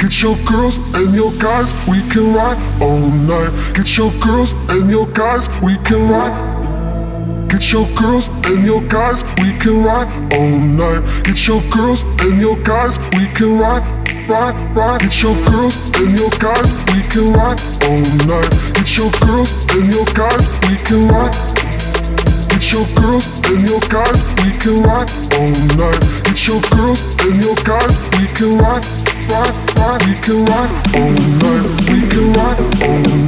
Get your girls and your guys, we can ride all night. Get your girls and your guys, we can ride. Get your girls and your guys, we can ride all night. Get your girls and your guys, we can ride, ride, ride. Get your girls and your guys, we can ride all night. Get your girls and your guys, we can ride. Get your girls and your guys, we can ride all night. Get your girls and your guys, we can ride, ride, ride. We can ride all night. We can ride all night.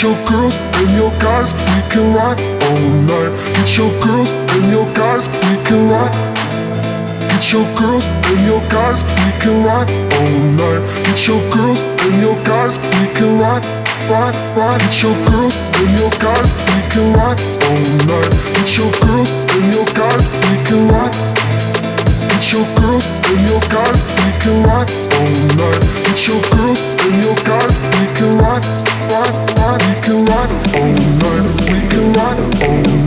Get your girls and your guys, we can ride all night. Get your girls and your guys, we can ride. Get your girls and your guys, we can ride all night. Get your girls and your guys, we can ride, ride, ride. Get your girls and your guys, we can ride all night. Get your We can ride all night. We can ride all night.